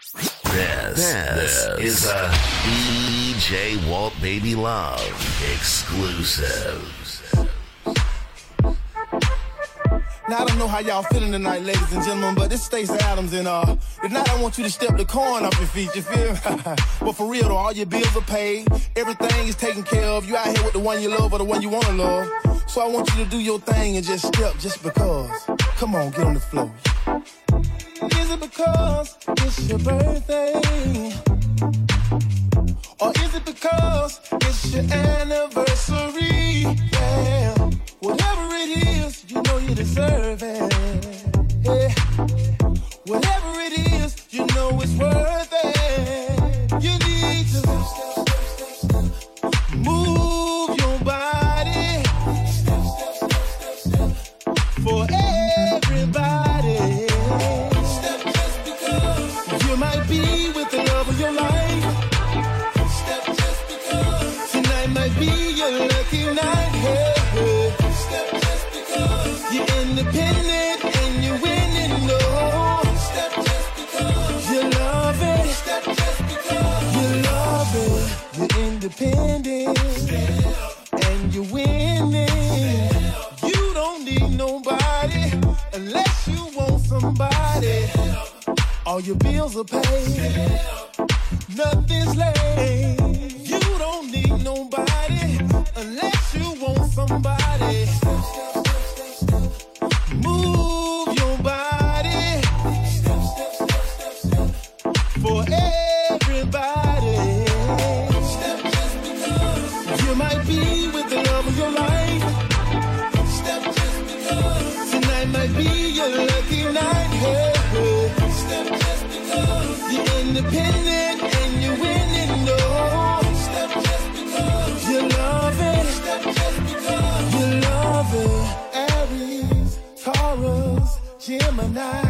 This, this is a DJ Walt Baby Love exclusive. Now I don't know how y'all feeling tonight, ladies and gentlemen, but this Stacy Adams and uh, if not, I want you to step the coin off your feet. You feel? but for real though, all your bills are paid, everything is taken care of. You out here with the one you love or the one you wanna love. So I want you to do your thing and just step, just because. Come on, get on the floor. Is it because it's your birthday? Or is it because it's your anniversary? Yeah. Whatever it is, you know you deserve it. All your bills are paid. Nothing's late. You don't need nobody unless you want somebody. Move your body for everybody. You might be with the love of your life. Tonight might be your lucky night. Hey. Independent and you're winning. You love it. You love it. Aries, Taurus, Gemini,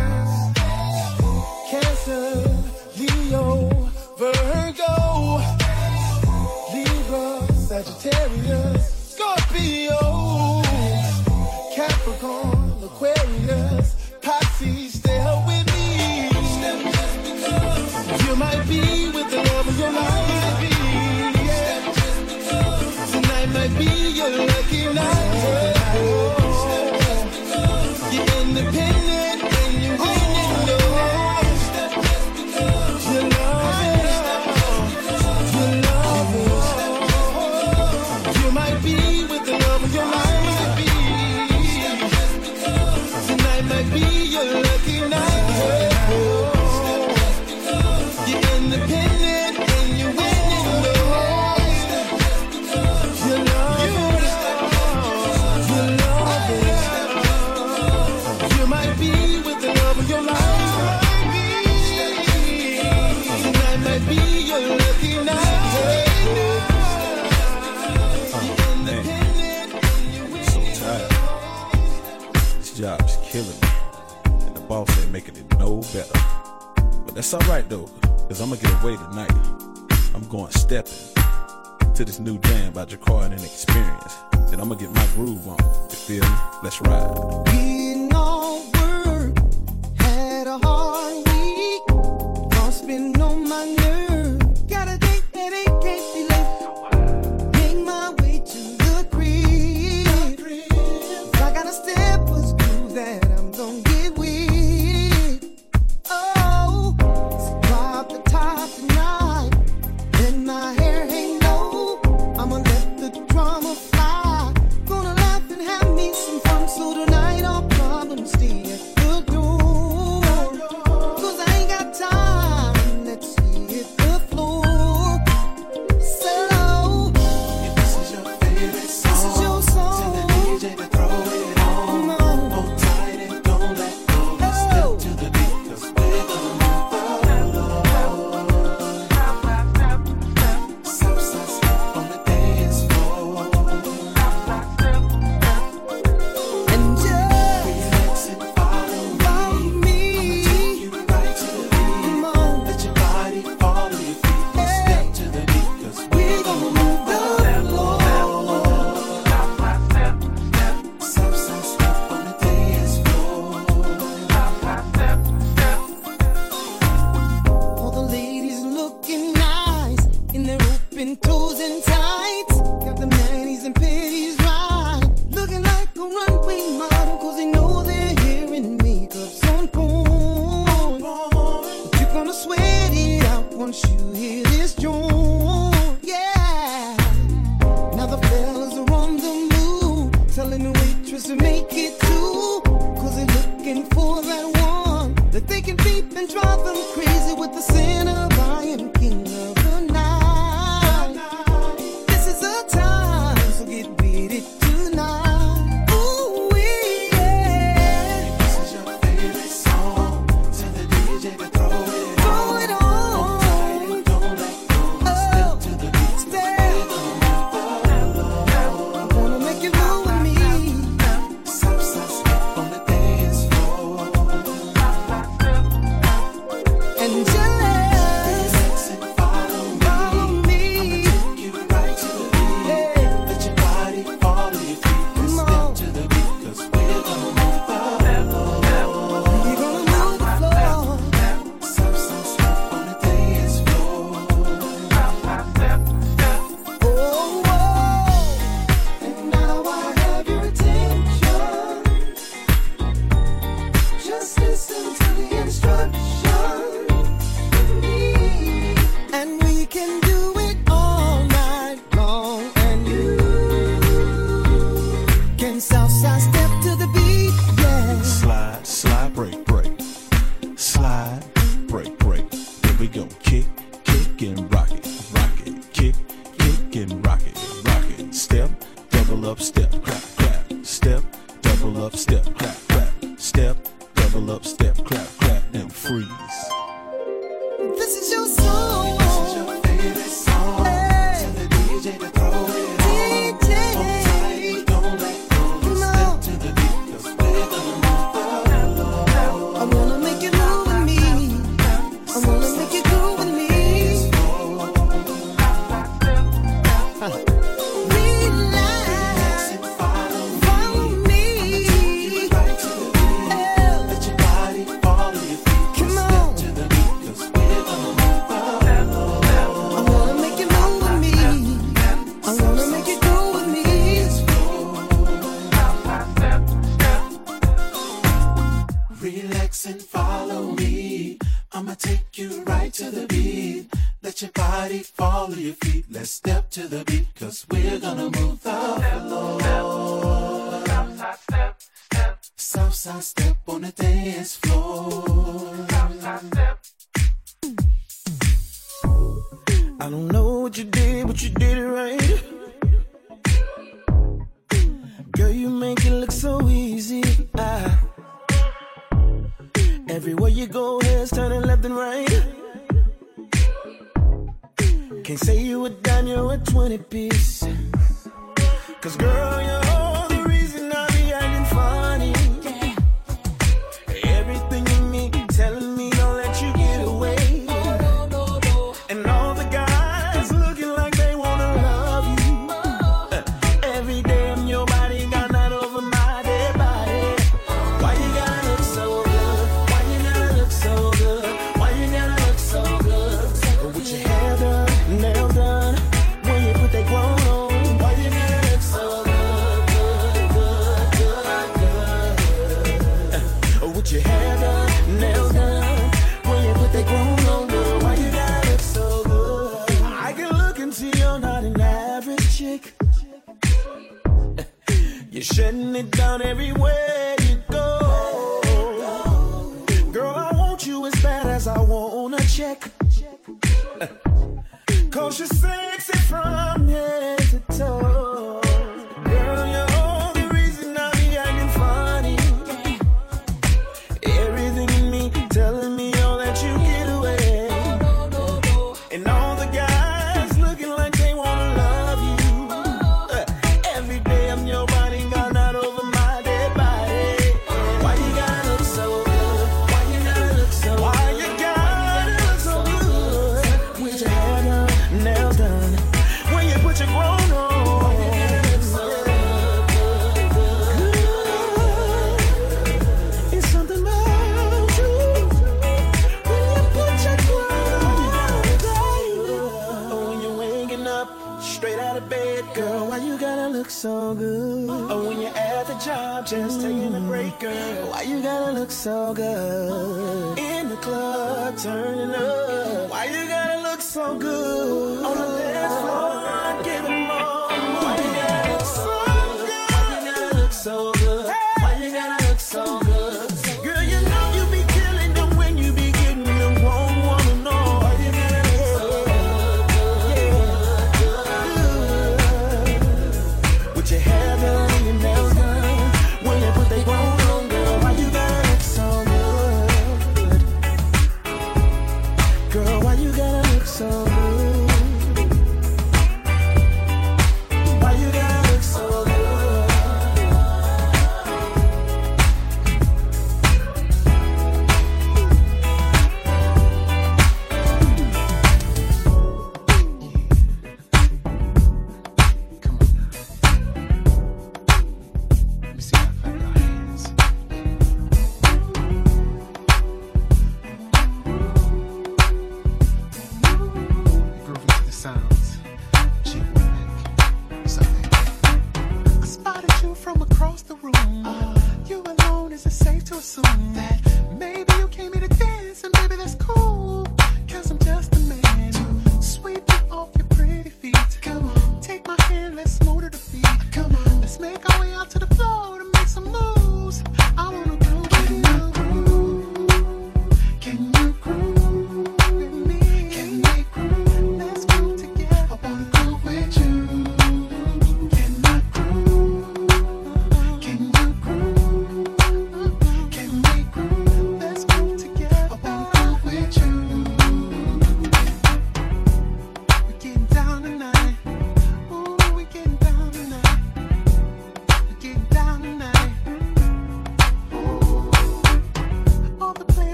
That's alright though, cause I'm gonna get away tonight. I'm going stepping to this new jam by Jacquard and Experience. Then I'm gonna get my groove on. You feel me? Let's ride. Getting all work, had a hard week, lost been on my nerve.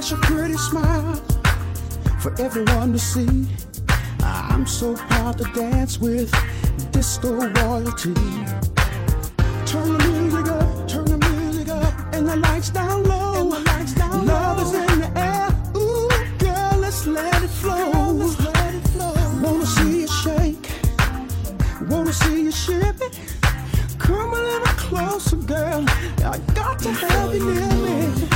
flash a pretty smile for everyone to see. I'm so proud to dance with disco royalty. Turn the music up, turn the music up, and the lights down low. And the lights down Love low. is in the air. Ooh, girl, let's let it flow. Girl, let's let it flow. Wanna see you shake? Wanna see you shake? Come a little closer, girl. I got to have you near me.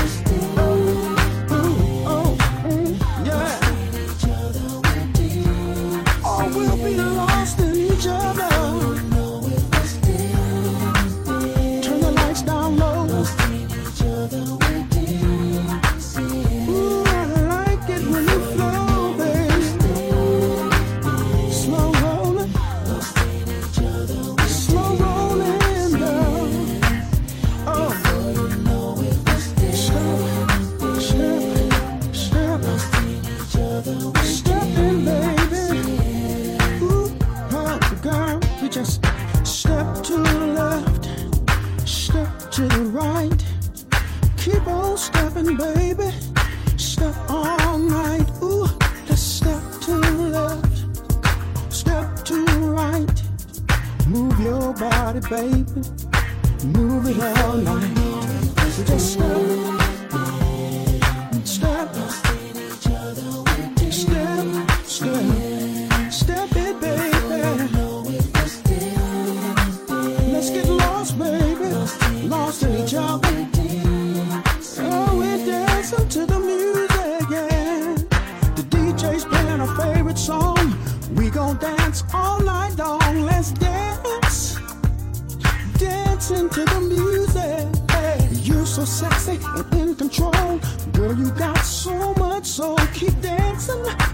Girl, you got so much so keep dancing.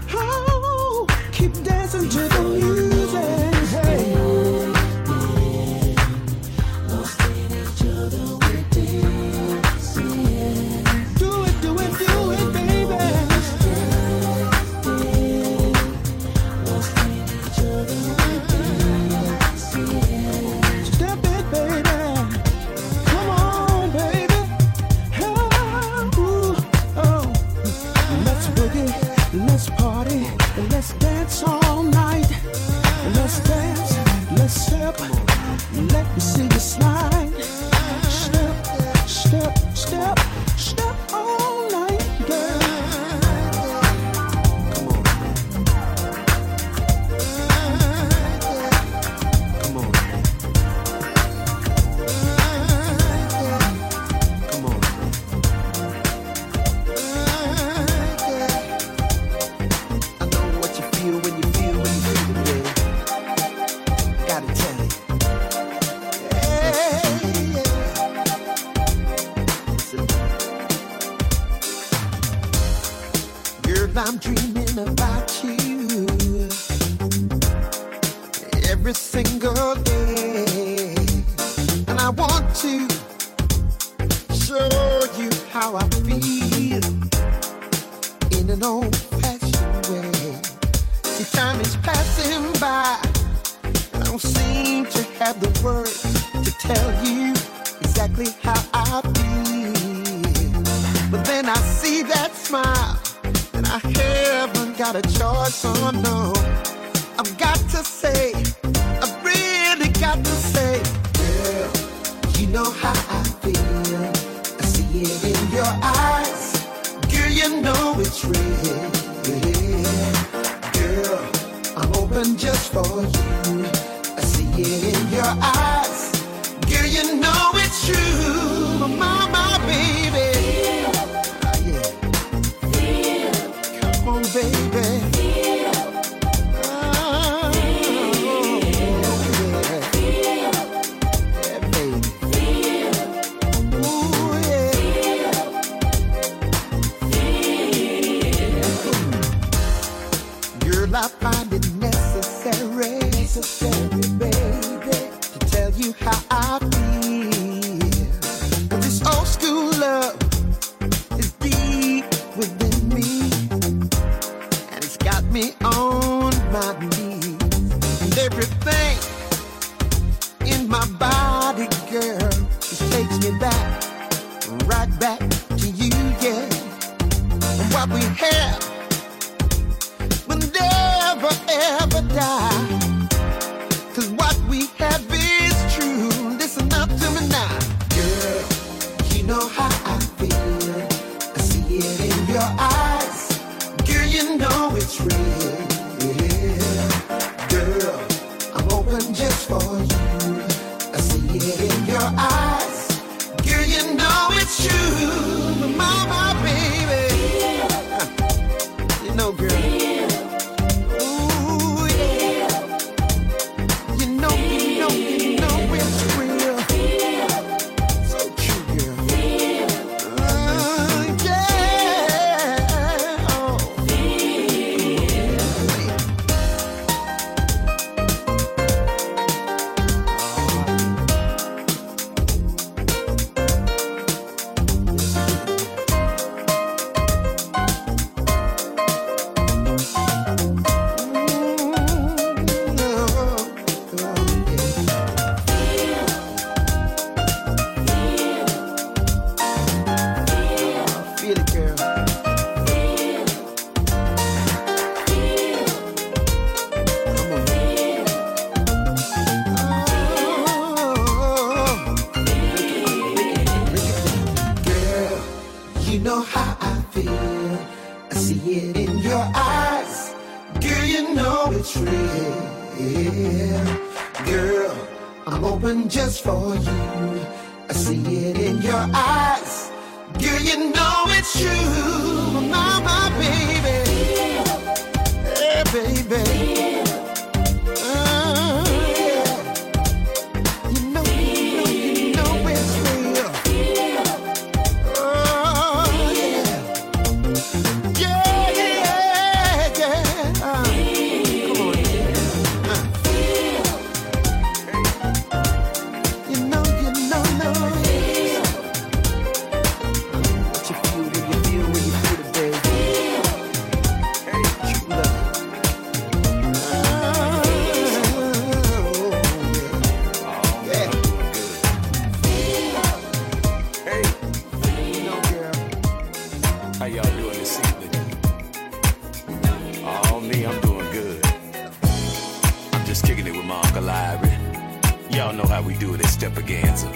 I haven't got a choice, oh no. I've got to say, I've really got to say, girl, you know how I feel. I see it in your eyes, girl, you know it's real. Girl, I'm open just for you. I see it in your eyes. me, I'm doing good. I'm just kicking it with my Uncle Ivory. Y'all know how we do it at Stepaganza.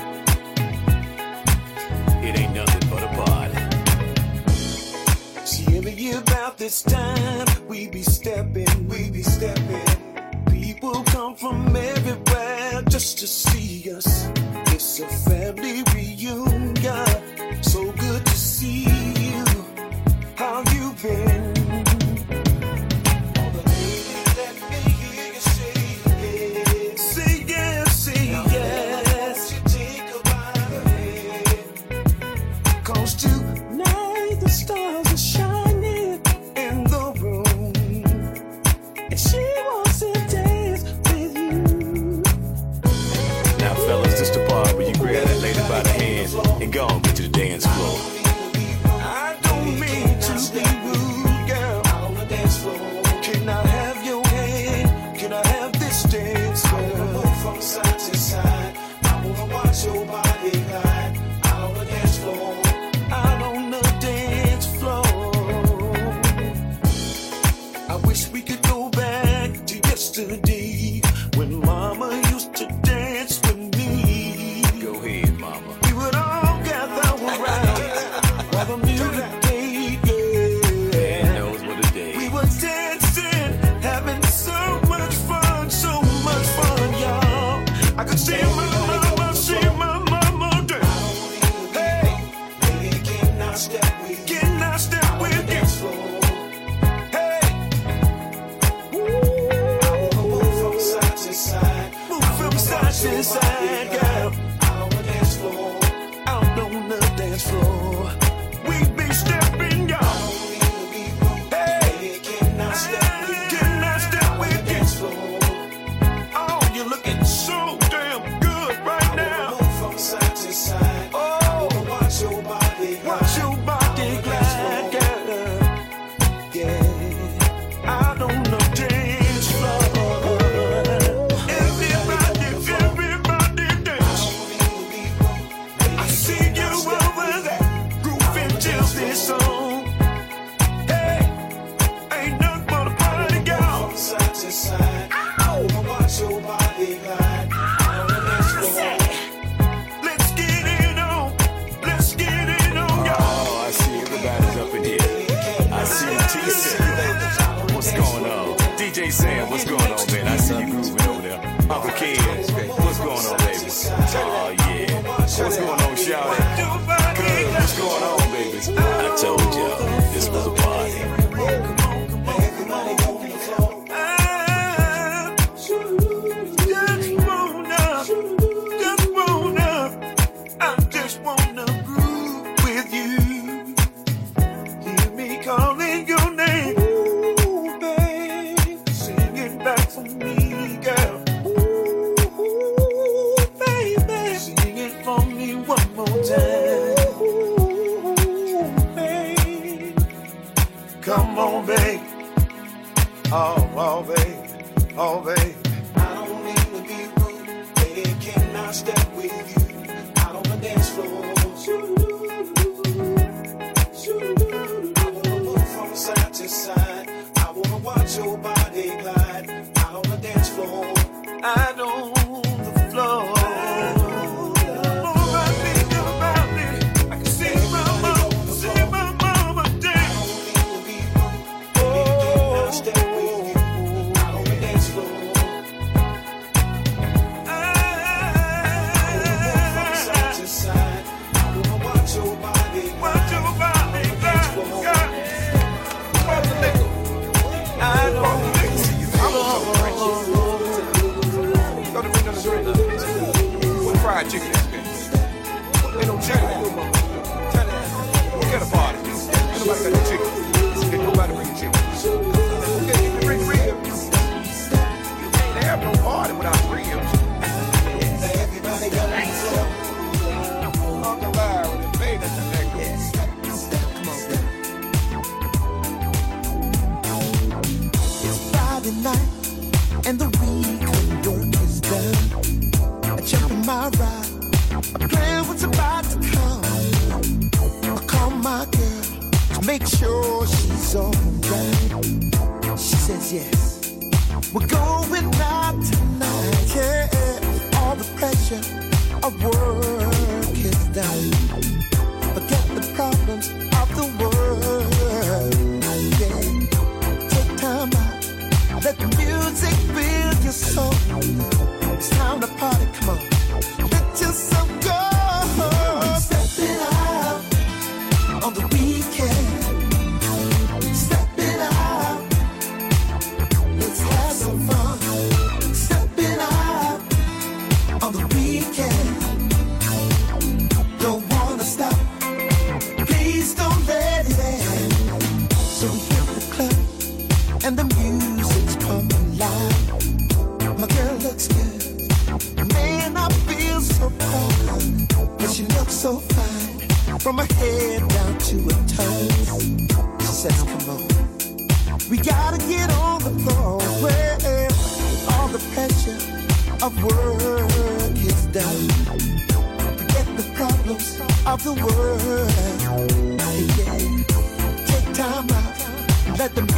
It ain't nothing but a party. See, every year about this time, we be stepping, we be stepping. People come from everywhere just to see us. It's a family reunion. So good to see you. How you been? I the world. Yeah. Take time out. Let the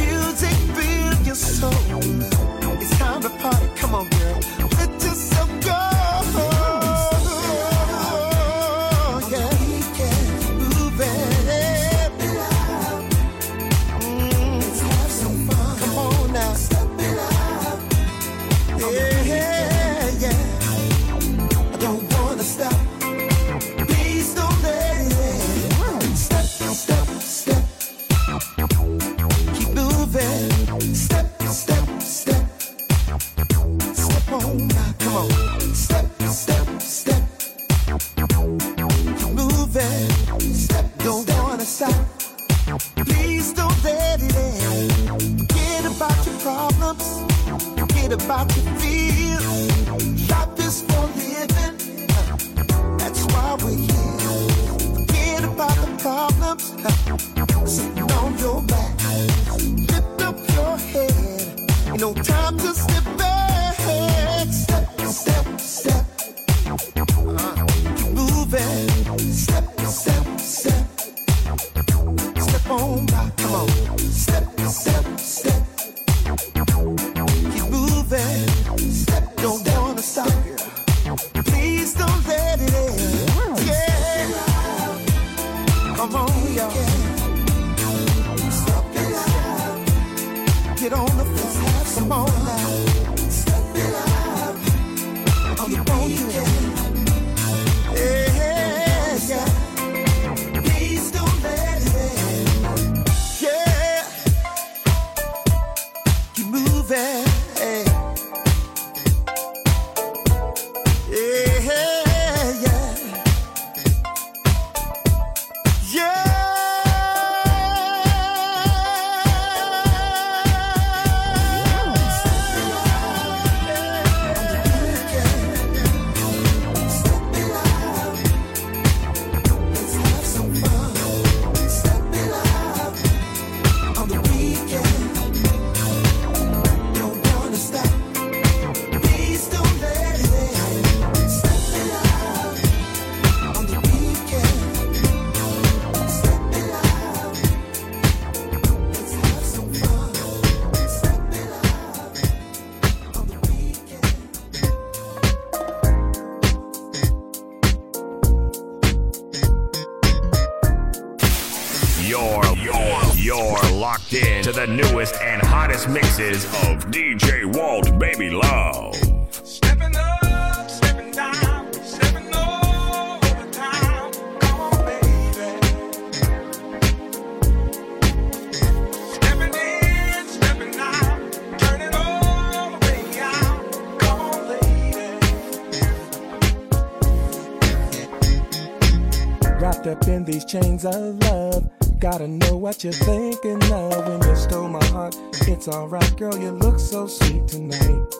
chains of love. Gotta know what you're thinking of when you stole my heart. It's alright, girl, you look so sweet tonight.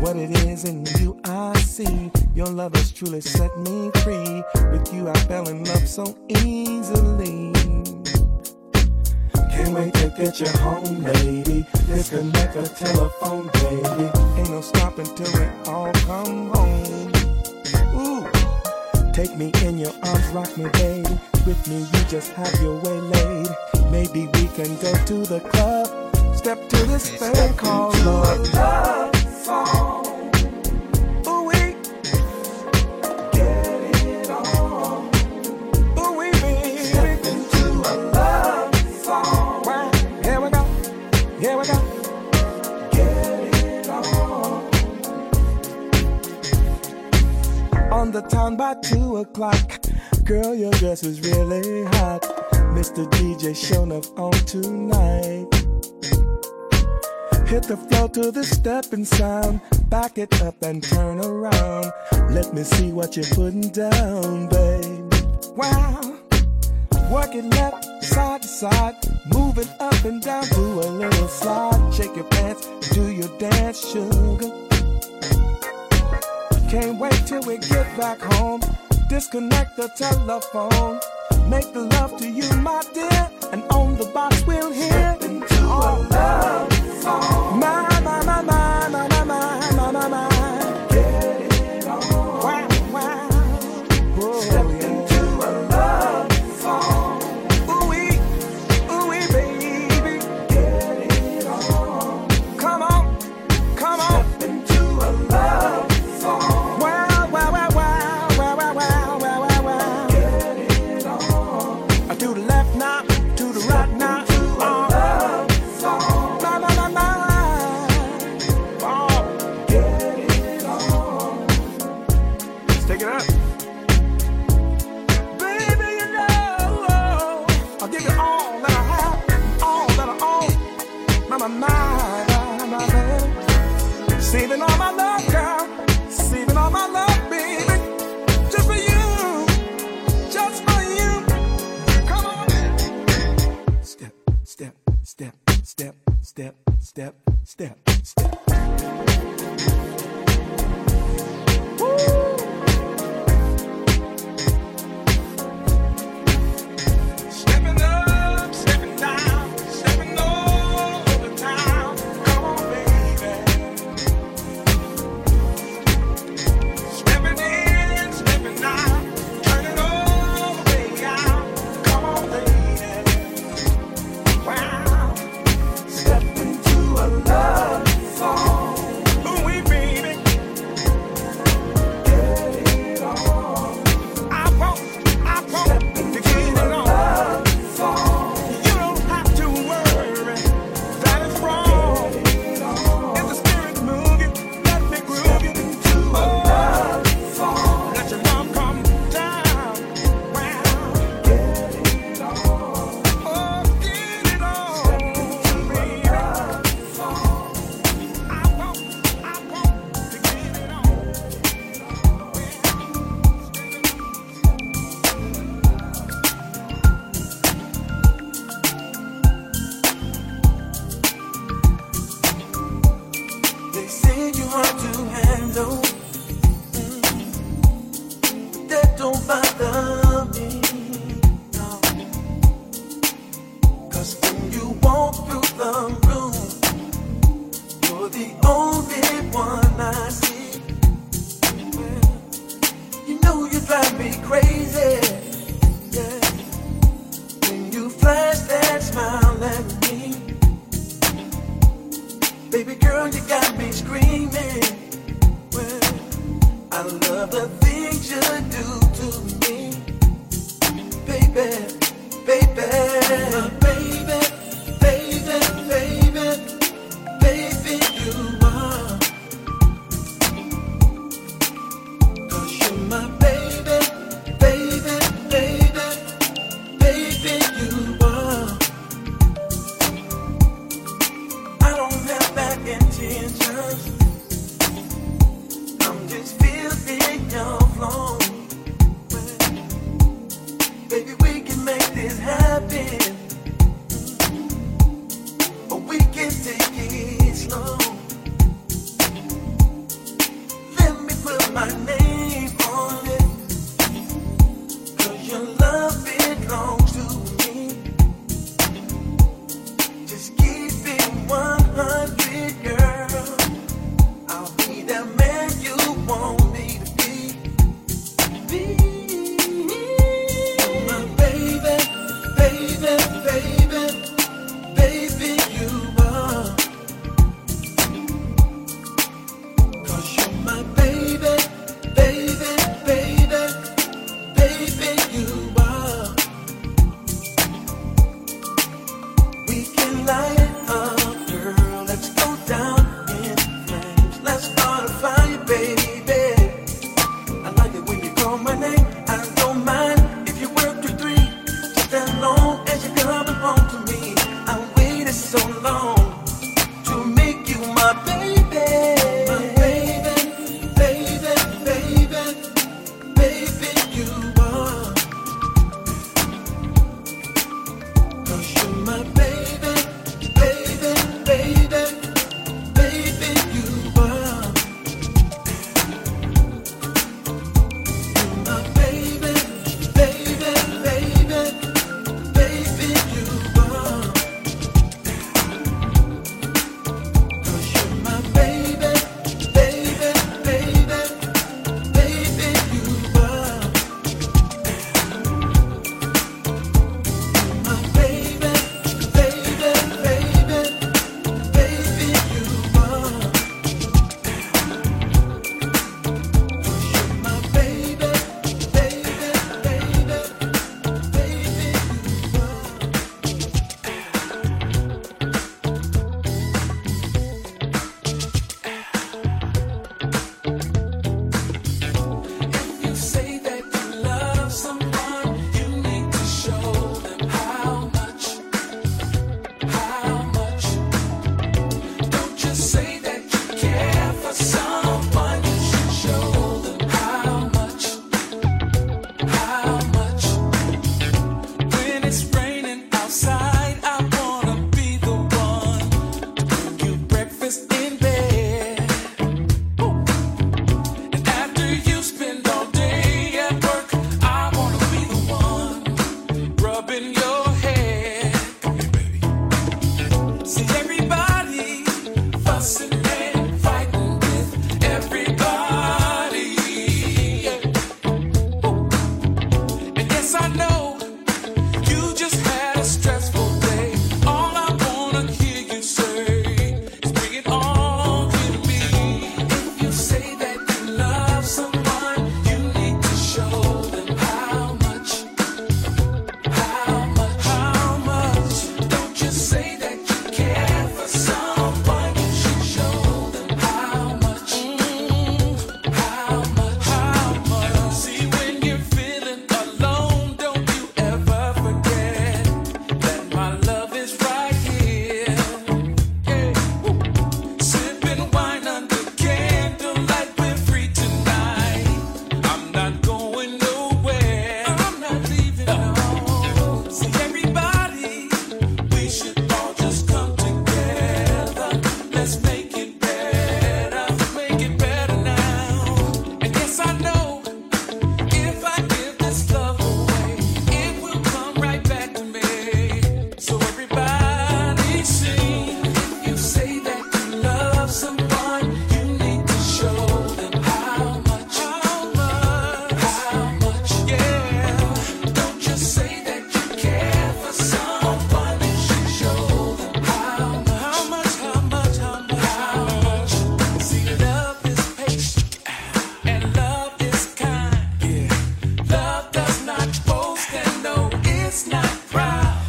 What it is in you I see. Your love has truly set me free. With you I fell in love so easily. Can't wait to get you home, lady. Disconnect the telephone, baby. Ain't no stopping till we all come home. Ooh. Take me in your arms, rock me, babe with me, you just have your way laid. Maybe we can go to the club. Step to this thing called love. love song. On the town by two o'clock. Girl, your dress is really hot. Mr. DJ showing up on tonight. Hit the floor to the stepping sound. Back it up and turn around. Let me see what you're putting down, babe. Wow. Work it left, side to side. Move it up and down, do a little slide. Shake your pants, do your dance, sugar. Can't wait till we get back home. Disconnect the telephone. Make the love to you, my dear. And on the box we'll hear. Into a love song. My,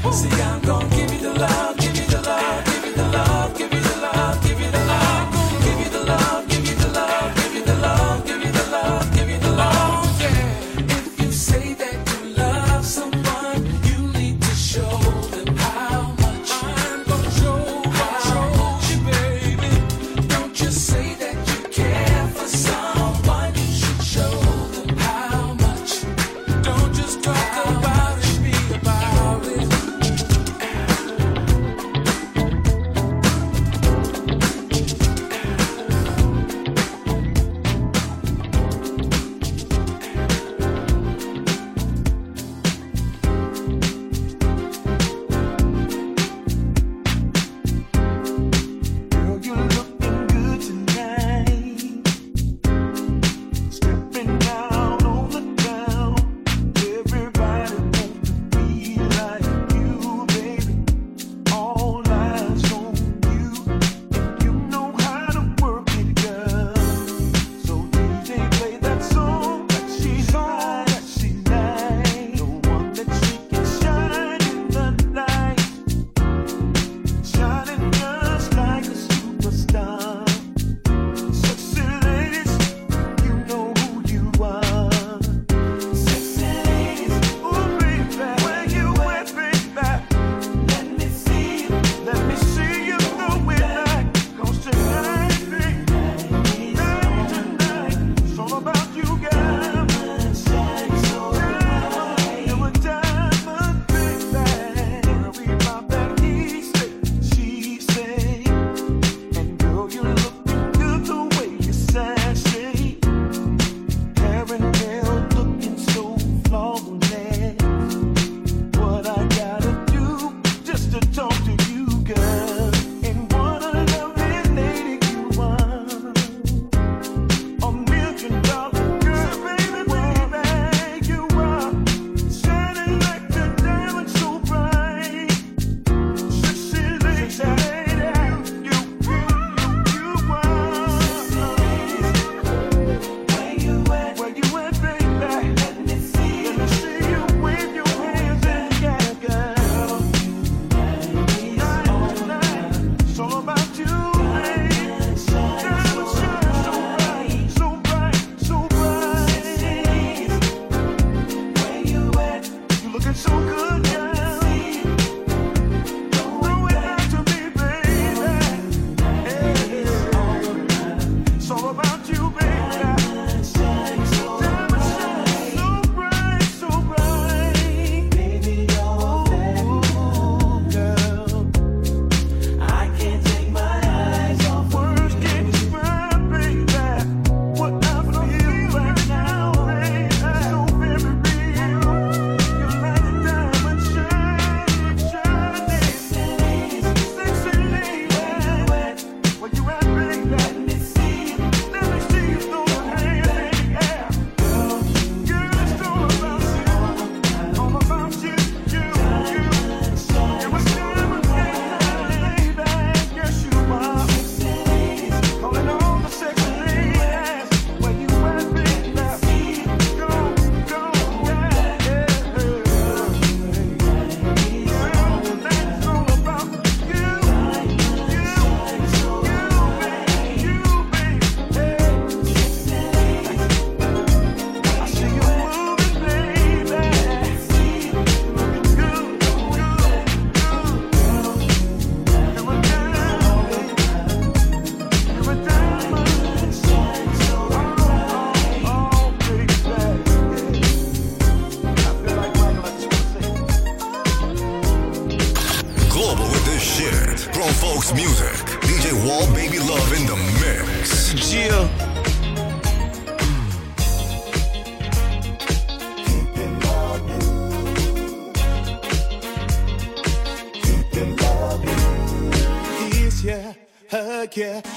Don't just talk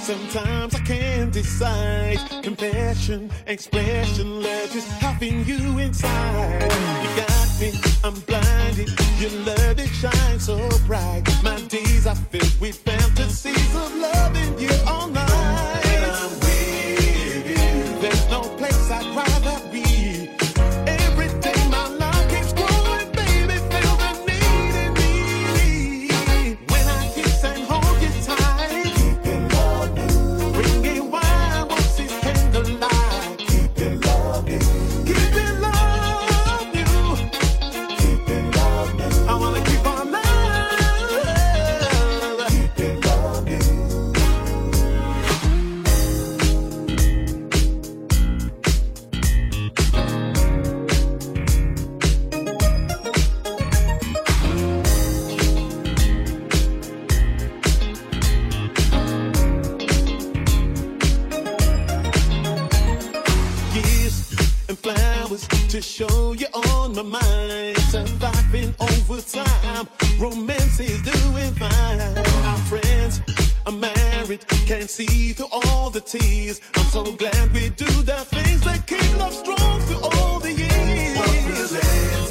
Sometimes I can't decide. Confession, expression, love just having you and flowers to show you on my mind. Surviving overtime, romance is doing fine. Our friends are married, can't see through all the tears. I'm so glad we do the things that keep love strong through all the years.